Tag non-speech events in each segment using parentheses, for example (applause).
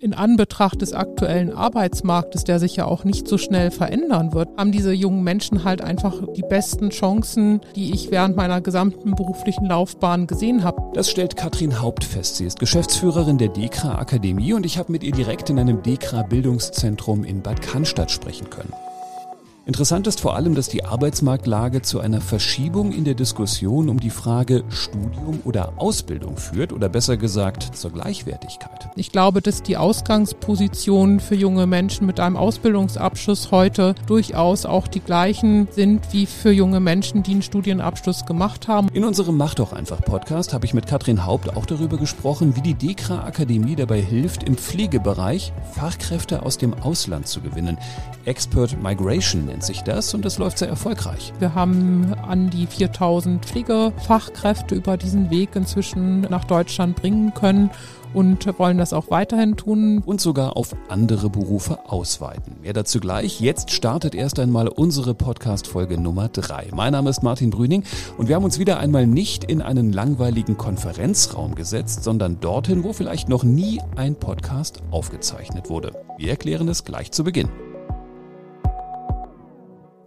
In Anbetracht des aktuellen Arbeitsmarktes, der sich ja auch nicht so schnell verändern wird, haben diese jungen Menschen halt einfach die besten Chancen, die ich während meiner gesamten beruflichen Laufbahn gesehen habe. Das stellt Katrin Haupt fest. Sie ist Geschäftsführerin der DEKRA Akademie und ich habe mit ihr direkt in einem DEKRA Bildungszentrum in Bad Cannstatt sprechen können. Interessant ist vor allem, dass die Arbeitsmarktlage zu einer Verschiebung in der Diskussion um die Frage Studium oder Ausbildung führt oder besser gesagt zur Gleichwertigkeit. Ich glaube, dass die Ausgangspositionen für junge Menschen mit einem Ausbildungsabschluss heute durchaus auch die gleichen sind wie für junge Menschen, die einen Studienabschluss gemacht haben. In unserem Mach doch einfach Podcast habe ich mit Katrin Haupt auch darüber gesprochen, wie die Dekra Akademie dabei hilft, im Pflegebereich Fachkräfte aus dem Ausland zu gewinnen. Expert Migration nennt sich das und das läuft sehr erfolgreich. Wir haben an die 4000 Pflegefachkräfte über diesen Weg inzwischen nach Deutschland bringen können und wollen das auch weiterhin tun. Und sogar auf andere Berufe ausweiten. Mehr dazu gleich. Jetzt startet erst einmal unsere Podcast-Folge Nummer 3. Mein Name ist Martin Brüning und wir haben uns wieder einmal nicht in einen langweiligen Konferenzraum gesetzt, sondern dorthin, wo vielleicht noch nie ein Podcast aufgezeichnet wurde. Wir erklären es gleich zu Beginn.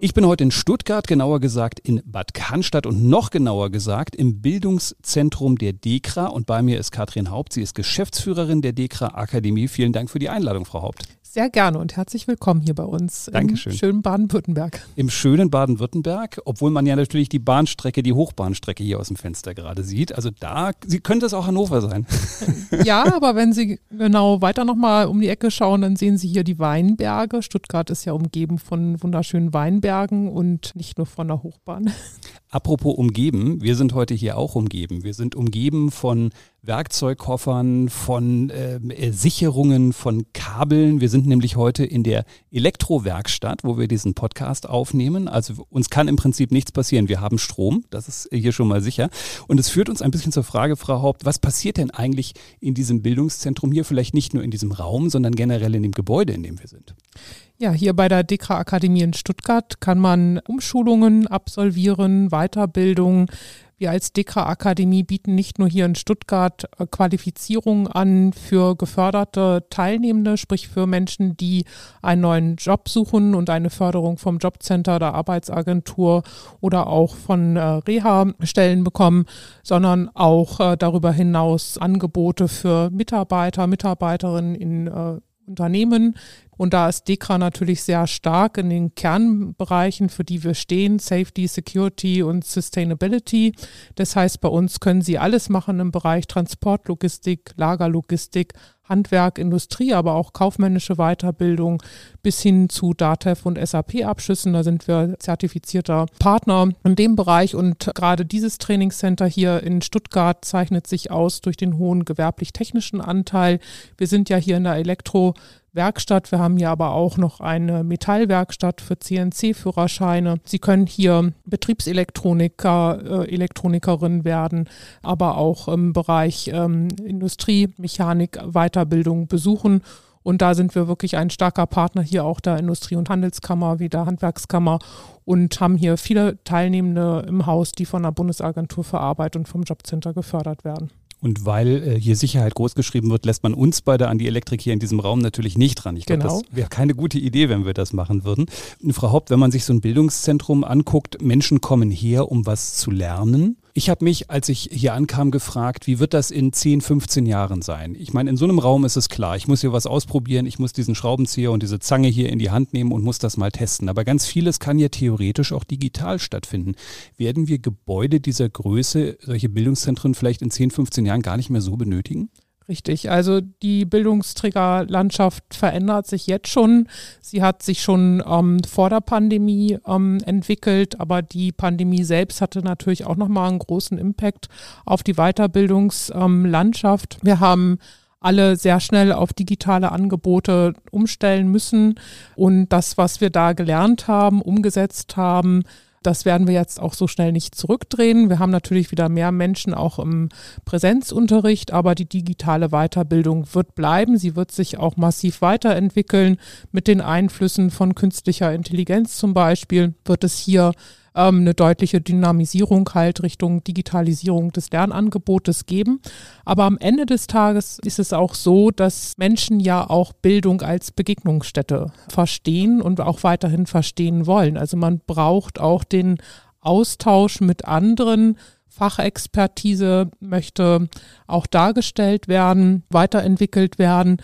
Ich bin heute in Stuttgart, genauer gesagt in Bad Cannstatt und noch genauer gesagt im Bildungszentrum der DEKRA. Und bei mir ist Katrin Haupt. Sie ist Geschäftsführerin der DEKRA Akademie. Vielen Dank für die Einladung, Frau Haupt. Sehr gerne und herzlich willkommen hier bei uns Dankeschön. im schönen Baden-Württemberg. Im schönen Baden-Württemberg, obwohl man ja natürlich die Bahnstrecke, die Hochbahnstrecke hier aus dem Fenster gerade sieht. Also da Sie, könnte es auch Hannover sein. (laughs) Ja, aber wenn Sie genau weiter nochmal um die Ecke schauen, dann sehen Sie hier die Weinberge. Stuttgart ist ja umgeben von wunderschönen Weinbergen und nicht nur von der Hochbahn. Apropos umgeben, wir sind heute hier auch umgeben. Wir sind umgeben von Werkzeugkoffern, von äh, Sicherungen, von Kabeln. Wir sind nämlich heute in der Elektrowerkstatt, wo wir diesen Podcast aufnehmen. Also uns kann im Prinzip nichts passieren. Wir haben Strom, das ist hier schon mal sicher. Und es führt uns ein bisschen zur Frage, Frau Haupt, was passiert denn eigentlich in diesem Bildungszentrum hier? Vielleicht nicht nur in diesem Raum, sondern generell in dem Gebäude, in dem wir sind. Ja, hier bei der Dekra Akademie in Stuttgart kann man Umschulungen absolvieren, Weiterbildung. Wir als Dekra Akademie bieten nicht nur hier in Stuttgart äh, Qualifizierungen an für geförderte Teilnehmende, sprich für Menschen, die einen neuen Job suchen und eine Förderung vom Jobcenter, der Arbeitsagentur oder auch von äh, Reha-Stellen bekommen, sondern auch äh, darüber hinaus Angebote für Mitarbeiter, Mitarbeiterinnen in Unternehmen, und da ist DEKRA natürlich sehr stark in den Kernbereichen, für die wir stehen, Safety, Security und Sustainability. Das heißt, bei uns können Sie alles machen im Bereich Transportlogistik, Lagerlogistik, Handwerk, Industrie, aber auch kaufmännische Weiterbildung bis hin zu DATEV und SAP-Abschlüssen. Da sind wir zertifizierter Partner in dem Bereich und gerade dieses Trainingscenter hier in Stuttgart zeichnet sich aus durch den hohen gewerblich-technischen Anteil. Wir sind ja hier in der Elektro- Werkstatt. Wir haben hier aber auch noch eine Metallwerkstatt für CNC-Führerscheine. Sie können hier Betriebselektroniker, äh, Elektronikerin werden, aber auch im Bereich ähm, Industrie, Mechanik, Weiterbildung besuchen. Und da sind wir wirklich ein starker Partner hier auch der Industrie- und Handelskammer wie der Handwerkskammer und haben hier viele Teilnehmende im Haus, die von der Bundesagentur für Arbeit und vom Jobcenter gefördert werden. Und weil äh, hier Sicherheit großgeschrieben wird, lässt man uns beide an die Elektrik hier in diesem Raum natürlich nicht dran. Ich glaube, genau. das wäre keine gute Idee, wenn wir das machen würden. Frau Haupt, wenn man sich so ein Bildungszentrum anguckt, Menschen kommen her, um was zu lernen. Ich habe mich, als ich hier ankam, gefragt, wie wird das in 10, 15 Jahren sein? Ich meine, in so einem Raum ist es klar, ich muss hier was ausprobieren, ich muss diesen Schraubenzieher und diese Zange hier in die Hand nehmen und muss das mal testen. Aber ganz vieles kann ja theoretisch auch digital stattfinden. Werden wir Gebäude dieser Größe, solche Bildungszentren vielleicht in 10, 15 Jahren gar nicht mehr so benötigen? Richtig, also die Bildungsträgerlandschaft verändert sich jetzt schon. Sie hat sich schon ähm, vor der Pandemie ähm, entwickelt, aber die Pandemie selbst hatte natürlich auch nochmal einen großen Impact auf die Weiterbildungslandschaft. Ähm, Wir haben alle sehr schnell auf digitale Angebote umstellen müssen und das, was wir da gelernt haben, umgesetzt haben, das werden wir jetzt auch so schnell nicht zurückdrehen. Wir haben natürlich wieder mehr Menschen auch im Präsenzunterricht, aber die digitale Weiterbildung wird bleiben. Sie wird sich auch massiv weiterentwickeln. Mit den Einflüssen von künstlicher Intelligenz zum Beispiel wird es hier ähm, eine deutliche Dynamisierung halt Richtung Digitalisierung des Lernangebotes geben. Aber am Ende des Tages ist es auch so, dass Menschen ja auch Bildung als Begegnungsstätte verstehen und auch weiterhin verstehen wollen. Also man braucht auch den Austausch mit anderen. Fachexpertise möchte auch dargestellt werden, weiterentwickelt werden.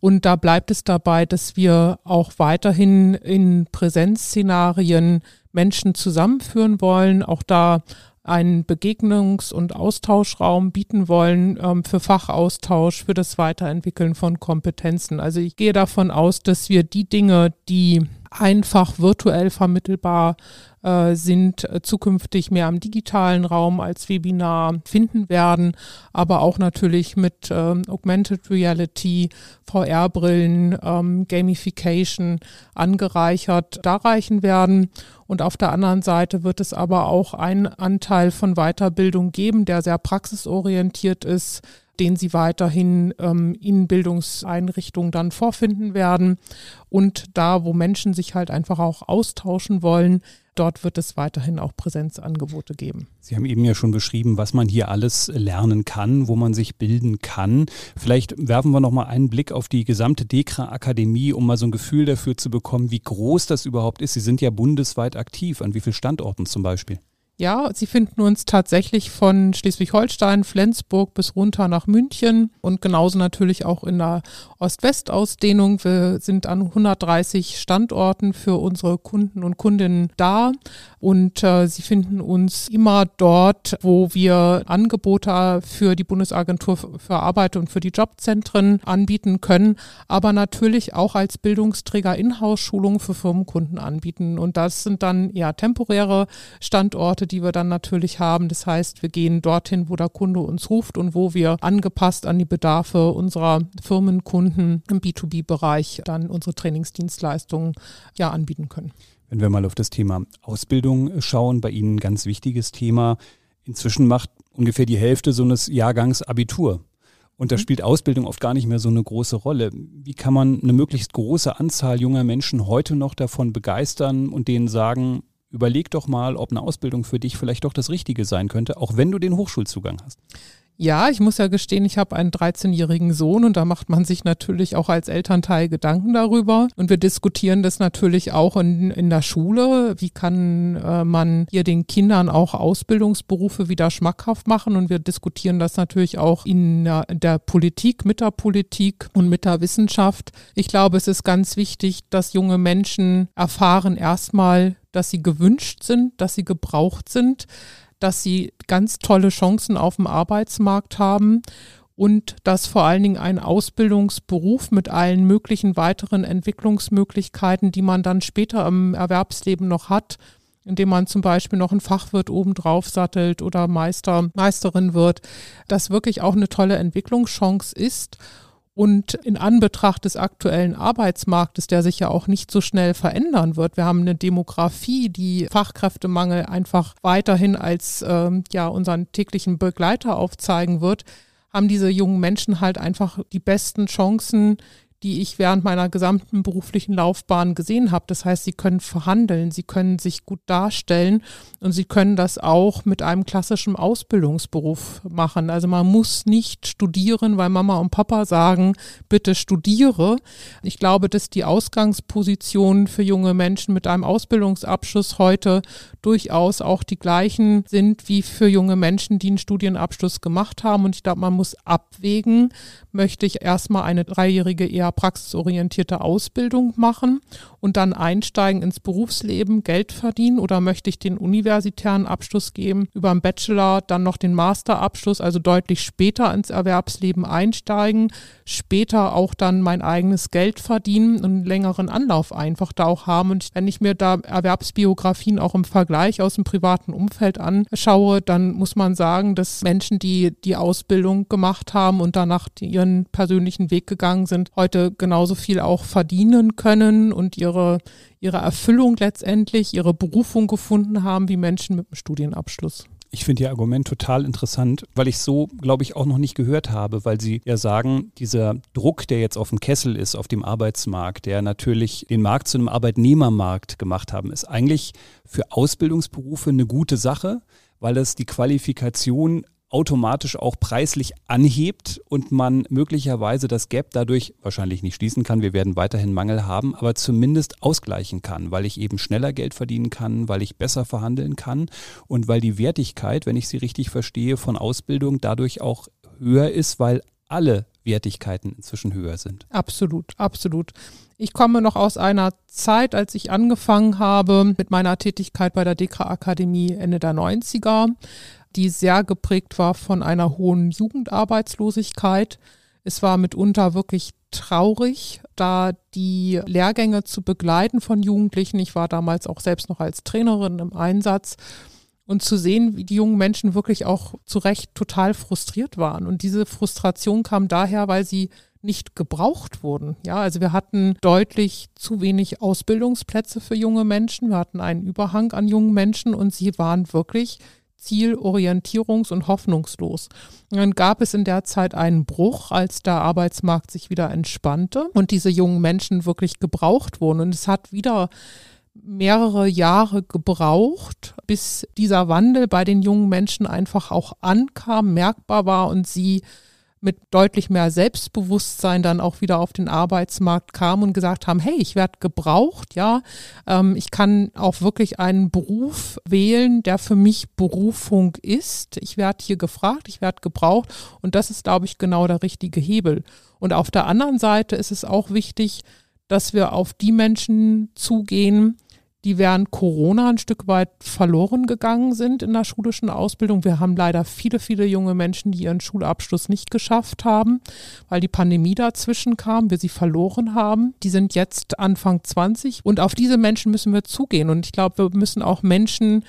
Und da bleibt es dabei, dass wir auch weiterhin in Präsenzszenarien Menschen zusammenführen wollen, auch da einen Begegnungs- und Austauschraum bieten wollen ähm, für Fachaustausch, für das Weiterentwickeln von Kompetenzen. Also ich gehe davon aus, dass wir die Dinge, die einfach virtuell vermittelbar äh, sind äh, zukünftig mehr am digitalen Raum als Webinar finden werden, aber auch natürlich mit ähm, Augmented Reality, VR-Brillen, ähm, Gamification angereichert darreichen werden. Und auf der anderen Seite wird es aber auch einen Anteil von Weiterbildung geben, der sehr praxisorientiert ist, den sie weiterhin ähm, in Bildungseinrichtungen dann vorfinden werden. Und da, wo Menschen sich halt einfach auch austauschen wollen, Dort wird es weiterhin auch Präsenzangebote geben. Sie haben eben ja schon beschrieben, was man hier alles lernen kann, wo man sich bilden kann. Vielleicht werfen wir noch mal einen Blick auf die gesamte Dekra Akademie, um mal so ein Gefühl dafür zu bekommen, wie groß das überhaupt ist. Sie sind ja bundesweit aktiv. An wie vielen Standorten zum Beispiel? Ja, Sie finden uns tatsächlich von Schleswig-Holstein, Flensburg bis runter nach München und genauso natürlich auch in der Ost-West-Ausdehnung. Wir sind an 130 Standorten für unsere Kunden und Kundinnen da und äh, Sie finden uns immer dort, wo wir Angebote für die Bundesagentur für Arbeit und für die Jobzentren anbieten können, aber natürlich auch als Bildungsträger Inhouse-Schulungen für Firmenkunden anbieten. Und das sind dann ja temporäre Standorte die wir dann natürlich haben. Das heißt, wir gehen dorthin, wo der Kunde uns ruft und wo wir angepasst an die Bedarfe unserer Firmenkunden im B2B-Bereich dann unsere Trainingsdienstleistungen ja anbieten können. Wenn wir mal auf das Thema Ausbildung schauen, bei Ihnen ein ganz wichtiges Thema. Inzwischen macht ungefähr die Hälfte so eines Jahrgangs Abitur. Und da mhm. spielt Ausbildung oft gar nicht mehr so eine große Rolle. Wie kann man eine möglichst große Anzahl junger Menschen heute noch davon begeistern und denen sagen, überleg doch mal, ob eine Ausbildung für dich vielleicht doch das Richtige sein könnte, auch wenn du den Hochschulzugang hast. Ja, ich muss ja gestehen, ich habe einen 13-jährigen Sohn und da macht man sich natürlich auch als Elternteil Gedanken darüber. Und wir diskutieren das natürlich auch in, in der Schule. Wie kann äh, man hier den Kindern auch Ausbildungsberufe wieder schmackhaft machen? Und wir diskutieren das natürlich auch in der, der Politik, mit der Politik und mit der Wissenschaft. Ich glaube, es ist ganz wichtig, dass junge Menschen erfahren erstmal, dass sie gewünscht sind, dass sie gebraucht sind dass sie ganz tolle Chancen auf dem Arbeitsmarkt haben und dass vor allen Dingen ein Ausbildungsberuf mit allen möglichen weiteren Entwicklungsmöglichkeiten, die man dann später im Erwerbsleben noch hat, indem man zum Beispiel noch ein Fachwirt obendrauf sattelt oder Meister, Meisterin wird, das wirklich auch eine tolle Entwicklungschance ist und in Anbetracht des aktuellen Arbeitsmarktes, der sich ja auch nicht so schnell verändern wird, wir haben eine Demografie, die Fachkräftemangel einfach weiterhin als ähm, ja unseren täglichen Begleiter aufzeigen wird, haben diese jungen Menschen halt einfach die besten Chancen, die ich während meiner gesamten beruflichen Laufbahn gesehen habe. Das heißt, sie können verhandeln, sie können sich gut darstellen und sie können das auch mit einem klassischen Ausbildungsberuf machen. Also man muss nicht studieren, weil Mama und Papa sagen, bitte studiere. Ich glaube, dass die Ausgangspositionen für junge Menschen mit einem Ausbildungsabschluss heute durchaus auch die gleichen sind wie für junge Menschen, die einen Studienabschluss gemacht haben. Und ich glaube, man muss abwägen, möchte ich erstmal eine dreijährige eher praxisorientierte Ausbildung machen und dann einsteigen ins Berufsleben, Geld verdienen oder möchte ich den universitären Abschluss geben, über einen Bachelor, dann noch den Masterabschluss, also deutlich später ins Erwerbsleben einsteigen, später auch dann mein eigenes Geld verdienen und einen längeren Anlauf einfach da auch haben. Und wenn ich mir da Erwerbsbiografien auch im Vergleich aus dem privaten Umfeld anschaue, dann muss man sagen, dass Menschen, die die Ausbildung gemacht haben und danach ihren persönlichen Weg gegangen sind, heute genauso viel auch verdienen können und ihre, ihre Erfüllung letztendlich, ihre Berufung gefunden haben wie Menschen mit einem Studienabschluss. Ich finde Ihr Argument total interessant, weil ich so, glaube ich, auch noch nicht gehört habe, weil Sie ja sagen, dieser Druck, der jetzt auf dem Kessel ist, auf dem Arbeitsmarkt, der natürlich den Markt zu einem Arbeitnehmermarkt gemacht haben, ist eigentlich für Ausbildungsberufe eine gute Sache, weil es die Qualifikation automatisch auch preislich anhebt und man möglicherweise das Gap dadurch wahrscheinlich nicht schließen kann. Wir werden weiterhin Mangel haben, aber zumindest ausgleichen kann, weil ich eben schneller Geld verdienen kann, weil ich besser verhandeln kann und weil die Wertigkeit, wenn ich sie richtig verstehe, von Ausbildung dadurch auch höher ist, weil alle Wertigkeiten inzwischen höher sind. Absolut, absolut. Ich komme noch aus einer Zeit, als ich angefangen habe mit meiner Tätigkeit bei der Dekra Akademie Ende der 90er die sehr geprägt war von einer hohen Jugendarbeitslosigkeit. Es war mitunter wirklich traurig, da die Lehrgänge zu begleiten von Jugendlichen. Ich war damals auch selbst noch als Trainerin im Einsatz und zu sehen, wie die jungen Menschen wirklich auch zu Recht total frustriert waren. Und diese Frustration kam daher, weil sie nicht gebraucht wurden. Ja, also wir hatten deutlich zu wenig Ausbildungsplätze für junge Menschen. Wir hatten einen Überhang an jungen Menschen und sie waren wirklich zielorientierungs- und hoffnungslos. Und dann gab es in der Zeit einen Bruch, als der Arbeitsmarkt sich wieder entspannte und diese jungen Menschen wirklich gebraucht wurden. Und es hat wieder mehrere Jahre gebraucht, bis dieser Wandel bei den jungen Menschen einfach auch ankam, merkbar war und sie mit deutlich mehr Selbstbewusstsein dann auch wieder auf den Arbeitsmarkt kamen und gesagt haben, hey, ich werde gebraucht, ja, ähm, ich kann auch wirklich einen Beruf wählen, der für mich Berufung ist. Ich werde hier gefragt, ich werde gebraucht und das ist, glaube ich, genau der richtige Hebel. Und auf der anderen Seite ist es auch wichtig, dass wir auf die Menschen zugehen, die während Corona ein Stück weit verloren gegangen sind in der schulischen Ausbildung. Wir haben leider viele, viele junge Menschen, die ihren Schulabschluss nicht geschafft haben, weil die Pandemie dazwischen kam, wir sie verloren haben. Die sind jetzt Anfang 20 und auf diese Menschen müssen wir zugehen. Und ich glaube, wir müssen auch Menschen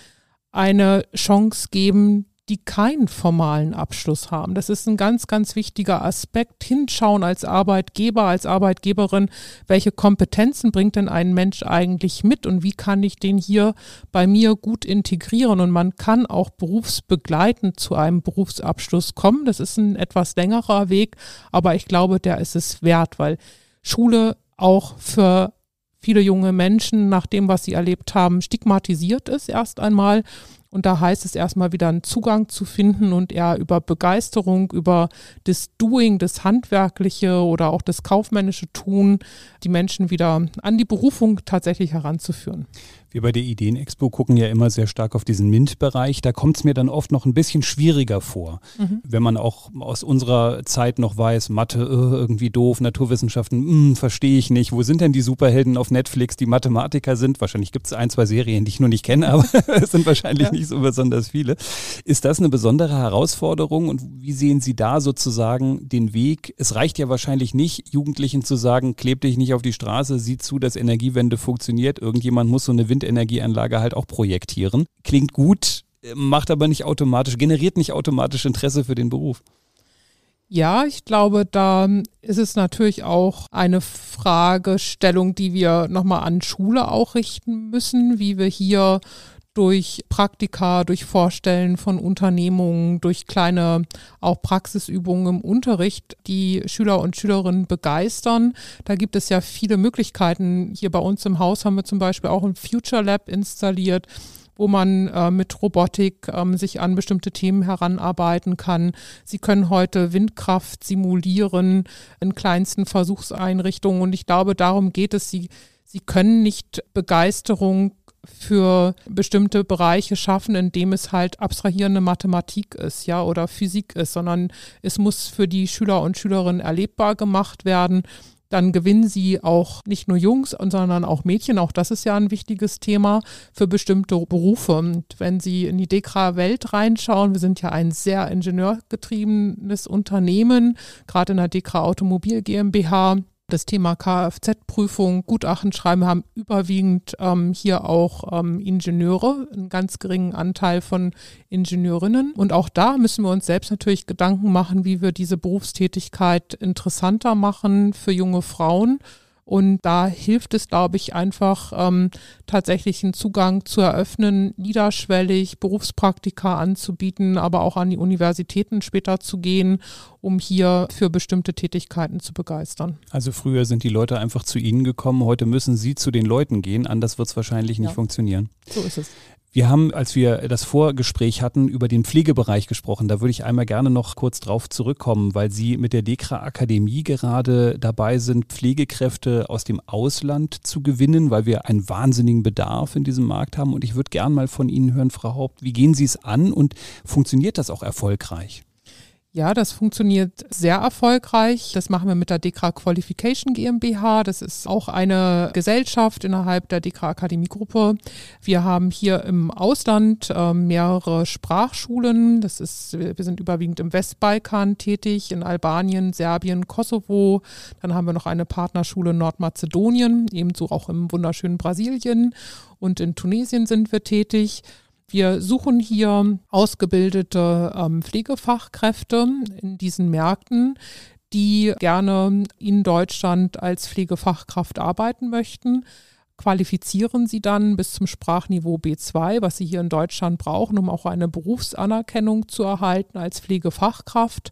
eine Chance geben, die keinen formalen Abschluss haben. Das ist ein ganz, ganz wichtiger Aspekt. Hinschauen als Arbeitgeber, als Arbeitgeberin, welche Kompetenzen bringt denn ein Mensch eigentlich mit und wie kann ich den hier bei mir gut integrieren? Und man kann auch berufsbegleitend zu einem Berufsabschluss kommen. Das ist ein etwas längerer Weg, aber ich glaube, der ist es wert, weil Schule auch für viele junge Menschen nach dem, was sie erlebt haben, stigmatisiert ist erst einmal. Und da heißt es erstmal wieder einen Zugang zu finden und eher über Begeisterung, über das Doing, das Handwerkliche oder auch das kaufmännische Tun, die Menschen wieder an die Berufung tatsächlich heranzuführen. Wir bei der Ideenexpo gucken ja immer sehr stark auf diesen MINT-Bereich. Da kommt es mir dann oft noch ein bisschen schwieriger vor, mhm. wenn man auch aus unserer Zeit noch weiß, Mathe äh, irgendwie doof, Naturwissenschaften hm, verstehe ich nicht. Wo sind denn die Superhelden auf Netflix, die Mathematiker sind? Wahrscheinlich gibt es ein, zwei Serien, die ich nur nicht kenne, (laughs) aber es sind wahrscheinlich ja. nicht so besonders viele. Ist das eine besondere Herausforderung und wie sehen Sie da sozusagen den Weg? Es reicht ja wahrscheinlich nicht, Jugendlichen zu sagen, kleb dich nicht auf die Straße, sieh zu, dass Energiewende funktioniert. Irgendjemand muss so eine Wind Windenergieanlage halt auch projektieren. Klingt gut, macht aber nicht automatisch, generiert nicht automatisch Interesse für den Beruf. Ja, ich glaube, da ist es natürlich auch eine Fragestellung, die wir nochmal an Schule auch richten müssen, wie wir hier durch Praktika, durch Vorstellen von Unternehmungen, durch kleine auch Praxisübungen im Unterricht die Schüler und Schülerinnen begeistern. Da gibt es ja viele Möglichkeiten. Hier bei uns im Haus haben wir zum Beispiel auch ein Future Lab installiert wo man äh, mit Robotik ähm, sich an bestimmte Themen heranarbeiten kann. Sie können heute Windkraft simulieren in kleinsten Versuchseinrichtungen und ich glaube, darum geht es. Sie, sie können nicht Begeisterung für bestimmte Bereiche schaffen, indem es halt abstrahierende Mathematik ist, ja, oder Physik ist, sondern es muss für die Schüler und Schülerinnen erlebbar gemacht werden. Dann gewinnen sie auch nicht nur Jungs, sondern auch Mädchen. Auch das ist ja ein wichtiges Thema für bestimmte Berufe. Und wenn Sie in die Dekra-Welt reinschauen, wir sind ja ein sehr ingenieurgetriebenes Unternehmen, gerade in der Dekra Automobil GmbH das Thema Kfz-Prüfung, Gutachten schreiben, haben überwiegend ähm, hier auch ähm, Ingenieure, einen ganz geringen Anteil von Ingenieurinnen. Und auch da müssen wir uns selbst natürlich Gedanken machen, wie wir diese Berufstätigkeit interessanter machen für junge Frauen Und da hilft es, glaube ich, einfach ähm, tatsächlich einen Zugang zu eröffnen, niederschwellig Berufspraktika anzubieten, aber auch an die Universitäten später zu gehen, um hier für bestimmte Tätigkeiten zu begeistern. Also früher sind die Leute einfach zu Ihnen gekommen, heute müssen Sie zu den Leuten gehen, anders wird es wahrscheinlich nicht ja. funktionieren. So ist es. Wir haben, als wir das Vorgespräch hatten, über den Pflegebereich gesprochen. Da würde ich einmal gerne noch kurz drauf zurückkommen, weil Sie mit der Dekra Akademie gerade dabei sind, Pflegekräfte aus dem Ausland zu gewinnen, weil wir einen wahnsinnigen Bedarf in diesem Markt haben. Und ich würde gerne mal von Ihnen hören, Frau Haupt, wie gehen Sie es an und funktioniert das auch erfolgreich? Ja, das funktioniert sehr erfolgreich. Das machen wir mit der Dekra Qualification GmbH. Das ist auch eine Gesellschaft innerhalb der Dekra Akademie Gruppe. Wir haben hier im Ausland äh, mehrere Sprachschulen. Das ist, wir sind überwiegend im Westbalkan tätig, in Albanien, Serbien, Kosovo. Dann haben wir noch eine Partnerschule in Nordmazedonien, ebenso auch im wunderschönen Brasilien. Und in Tunesien sind wir tätig. Wir suchen hier ausgebildete ähm, Pflegefachkräfte in diesen Märkten, die gerne in Deutschland als Pflegefachkraft arbeiten möchten qualifizieren sie dann bis zum Sprachniveau B2, was sie hier in Deutschland brauchen, um auch eine Berufsanerkennung zu erhalten als Pflegefachkraft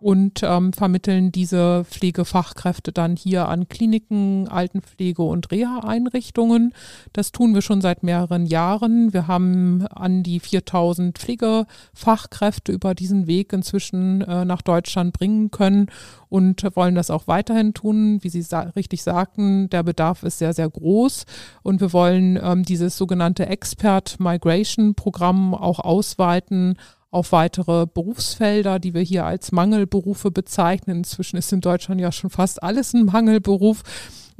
und ähm, vermitteln diese Pflegefachkräfte dann hier an Kliniken, Altenpflege- und Reha-Einrichtungen. Das tun wir schon seit mehreren Jahren. Wir haben an die 4000 Pflegefachkräfte über diesen Weg inzwischen äh, nach Deutschland bringen können und wollen das auch weiterhin tun. Wie Sie sa richtig sagten, der Bedarf ist sehr, sehr groß und wir wollen ähm, dieses sogenannte Expert Migration Programm auch ausweiten auf weitere Berufsfelder, die wir hier als Mangelberufe bezeichnen. Inzwischen ist in Deutschland ja schon fast alles ein Mangelberuf.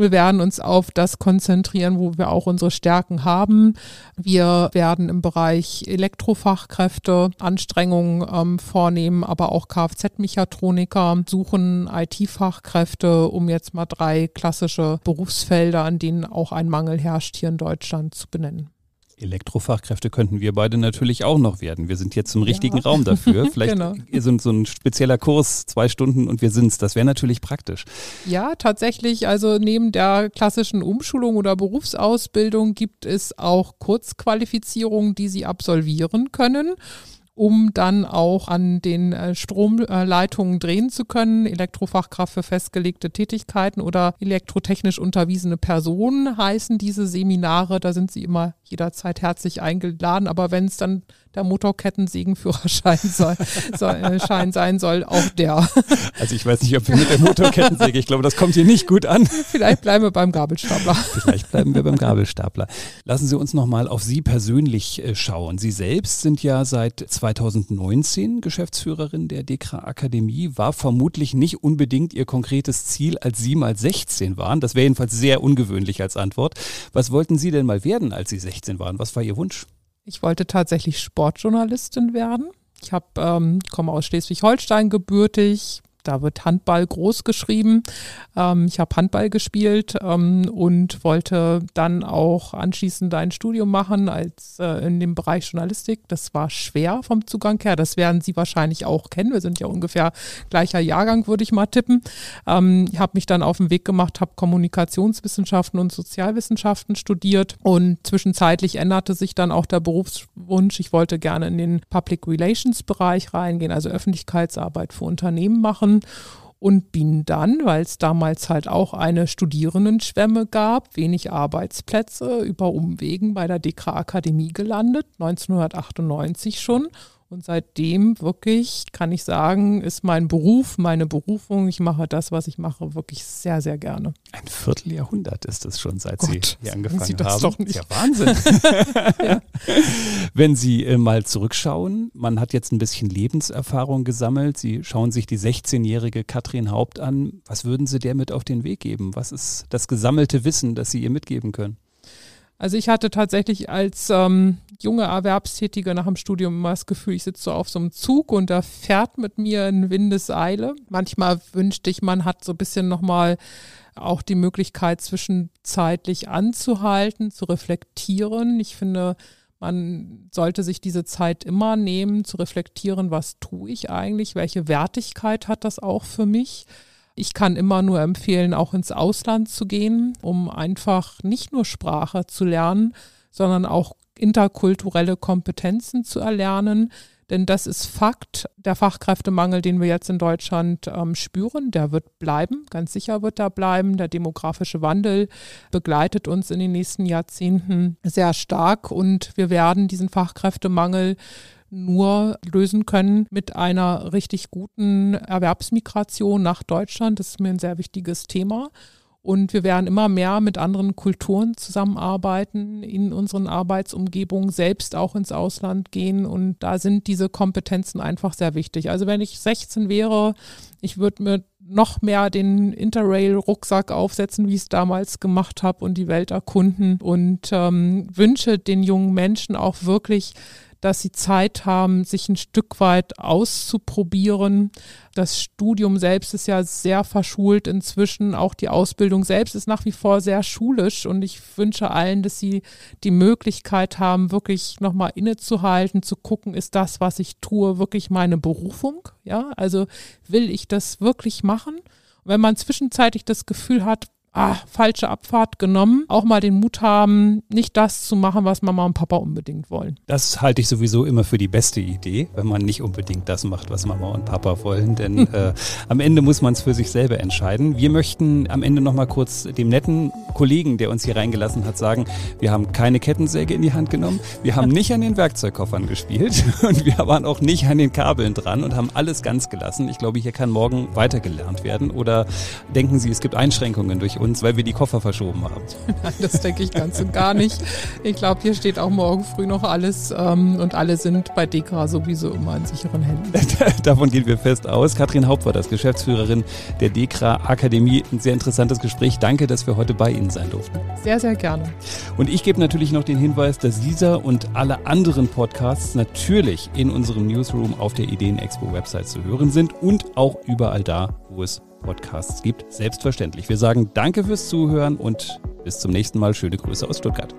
Wir werden uns auf das konzentrieren, wo wir auch unsere Stärken haben. Wir werden im Bereich Elektrofachkräfte Anstrengungen ähm, vornehmen, aber auch Kfz-Mechatroniker suchen, IT-Fachkräfte, um jetzt mal drei klassische Berufsfelder, an denen auch ein Mangel herrscht, hier in Deutschland zu benennen. Elektrofachkräfte könnten wir beide natürlich auch noch werden. Wir sind jetzt im richtigen ja. Raum dafür. (laughs) Vielleicht genau. so, so, ein spezieller Kurs, zwei Stunden und wir sind's. Das wäre natürlich praktisch. Ja, tatsächlich. Also neben der klassischen Umschulung oder Berufsausbildung gibt es auch Kurzqualifizierungen, die Sie absolvieren können um dann auch an den äh, Stromleitungen drehen zu können. Elektrofachkraft für festgelegte Tätigkeiten oder elektrotechnisch unterwiesene Personen heißen diese Seminare. Da sind Sie immer jederzeit herzlich eingeladen. Aber wenn es dann der Motorkettensägenführerschein soll, soll, äh, Schein sein soll, auch der. Also ich weiß nicht, ob wir mit der Motorkettensäge, ich glaube, das kommt hier nicht gut an. Vielleicht bleiben wir beim Gabelstapler. Vielleicht bleiben wir beim Gabelstapler. Lassen Sie uns nochmal auf Sie persönlich äh, schauen. Sie selbst sind ja seit 2019 Geschäftsführerin der Dekra Akademie, war vermutlich nicht unbedingt Ihr konkretes Ziel, als Sie mal 16 waren. Das wäre jedenfalls sehr ungewöhnlich als Antwort. Was wollten Sie denn mal werden, als Sie 16 waren? Was war Ihr Wunsch? Ich wollte tatsächlich Sportjournalistin werden. Ich habe ähm, komme aus Schleswig-Holstein gebürtig, da wird Handball groß geschrieben. Ähm, ich habe Handball gespielt ähm, und wollte dann auch anschließend ein Studium machen als äh, in dem Bereich Journalistik. Das war schwer vom Zugang her. Das werden Sie wahrscheinlich auch kennen. Wir sind ja ungefähr gleicher Jahrgang, würde ich mal tippen. Ähm, ich habe mich dann auf den Weg gemacht, habe Kommunikationswissenschaften und Sozialwissenschaften studiert und zwischenzeitlich änderte sich dann auch der Berufswunsch. Ich wollte gerne in den Public Relations Bereich reingehen, also Öffentlichkeitsarbeit für Unternehmen machen und bin dann, weil es damals halt auch eine Studierendenschwemme gab, wenig Arbeitsplätze, über Umwegen bei der Dekra Akademie gelandet, 1998 schon und seitdem wirklich, kann ich sagen, ist mein Beruf, meine Berufung. Ich mache das, was ich mache, wirklich sehr, sehr gerne. Ein Vierteljahrhundert ist es schon, seit Gott, Sie hier angefangen Sie das haben. Doch nicht. Ja, Wahnsinn. (laughs) ja. Wenn Sie äh, mal zurückschauen, man hat jetzt ein bisschen Lebenserfahrung gesammelt. Sie schauen sich die 16-jährige Katrin Haupt an. Was würden Sie der mit auf den Weg geben? Was ist das gesammelte Wissen, das Sie ihr mitgeben können? Also ich hatte tatsächlich als ähm, junge Erwerbstätige nach dem Studium immer das Gefühl, ich sitze so auf so einem Zug und da fährt mit mir in Windeseile. Manchmal wünschte ich, man hat so ein bisschen nochmal auch die Möglichkeit, zwischenzeitlich anzuhalten, zu reflektieren. Ich finde, man sollte sich diese Zeit immer nehmen, zu reflektieren, was tue ich eigentlich, welche Wertigkeit hat das auch für mich Ich kann immer nur empfehlen, auch ins Ausland zu gehen, um einfach nicht nur Sprache zu lernen, sondern auch interkulturelle Kompetenzen zu erlernen. Denn das ist Fakt. Der Fachkräftemangel, den wir jetzt in Deutschland ähm, spüren, der wird bleiben. Ganz sicher wird er bleiben. Der demografische Wandel begleitet uns in den nächsten Jahrzehnten sehr stark und wir werden diesen Fachkräftemangel nur lösen können mit einer richtig guten Erwerbsmigration nach Deutschland. Das ist mir ein sehr wichtiges Thema. Und wir werden immer mehr mit anderen Kulturen zusammenarbeiten, in unseren Arbeitsumgebungen selbst auch ins Ausland gehen. Und da sind diese Kompetenzen einfach sehr wichtig. Also wenn ich 16 wäre, ich würde mir noch mehr den Interrail-Rucksack aufsetzen, wie ich es damals gemacht habe und die Welt erkunden und ähm, wünsche den jungen Menschen auch wirklich dass sie Zeit haben, sich ein Stück weit auszuprobieren. Das Studium selbst ist ja sehr verschult inzwischen. Auch die Ausbildung selbst ist nach wie vor sehr schulisch. Und ich wünsche allen, dass sie die Möglichkeit haben, wirklich nochmal innezuhalten, zu gucken, ist das, was ich tue, wirklich meine Berufung? Ja, also will ich das wirklich machen? wenn man zwischenzeitlich das Gefühl hat, ah, falsche Abfahrt genommen, auch mal den Mut haben, nicht das zu machen, was Mama und Papa unbedingt wollen. Das halte ich sowieso immer für die beste Idee, wenn man nicht unbedingt das macht, was Mama und Papa wollen, denn (laughs) äh, am Ende muss man es für sich selber entscheiden. Wir möchten am Ende noch mal kurz dem netten Kollegen, der uns hier reingelassen hat, sagen, wir haben keine Kettensäge in die Hand genommen, wir haben nicht an den Werkzeugkoffern gespielt (laughs) und wir waren auch nicht an den Kabeln dran und haben alles ganz gelassen. Ich glaube, hier kann morgen weitergelernt werden oder denken Sie, es gibt Einschränkungen durch uns, weil wir die Koffer verschoben haben. (laughs) Nein, das denke ich ganz und gar nicht. Ich glaube, hier steht auch morgen früh noch alles ähm, und alle sind bei Dekra sowieso immer in sicheren Händen. (laughs) Davon gehen wir fest aus. Katrin Haupt war das, Geschäftsführerin der Dekra Akademie. Ein sehr interessantes Gespräch. Danke, dass wir heute bei Ihnen sein durften. Sehr, sehr gerne. Und ich gebe natürlich noch den Hinweis, dass dieser und alle anderen Podcasts natürlich in unserem Newsroom auf der Ideen Expo Website zu hören sind und auch überall da, wo es Podcasts gibt. Selbstverständlich. Wir sagen Danke fürs Zuhören und bis zum nächsten Mal. Schöne Grüße aus Stuttgart.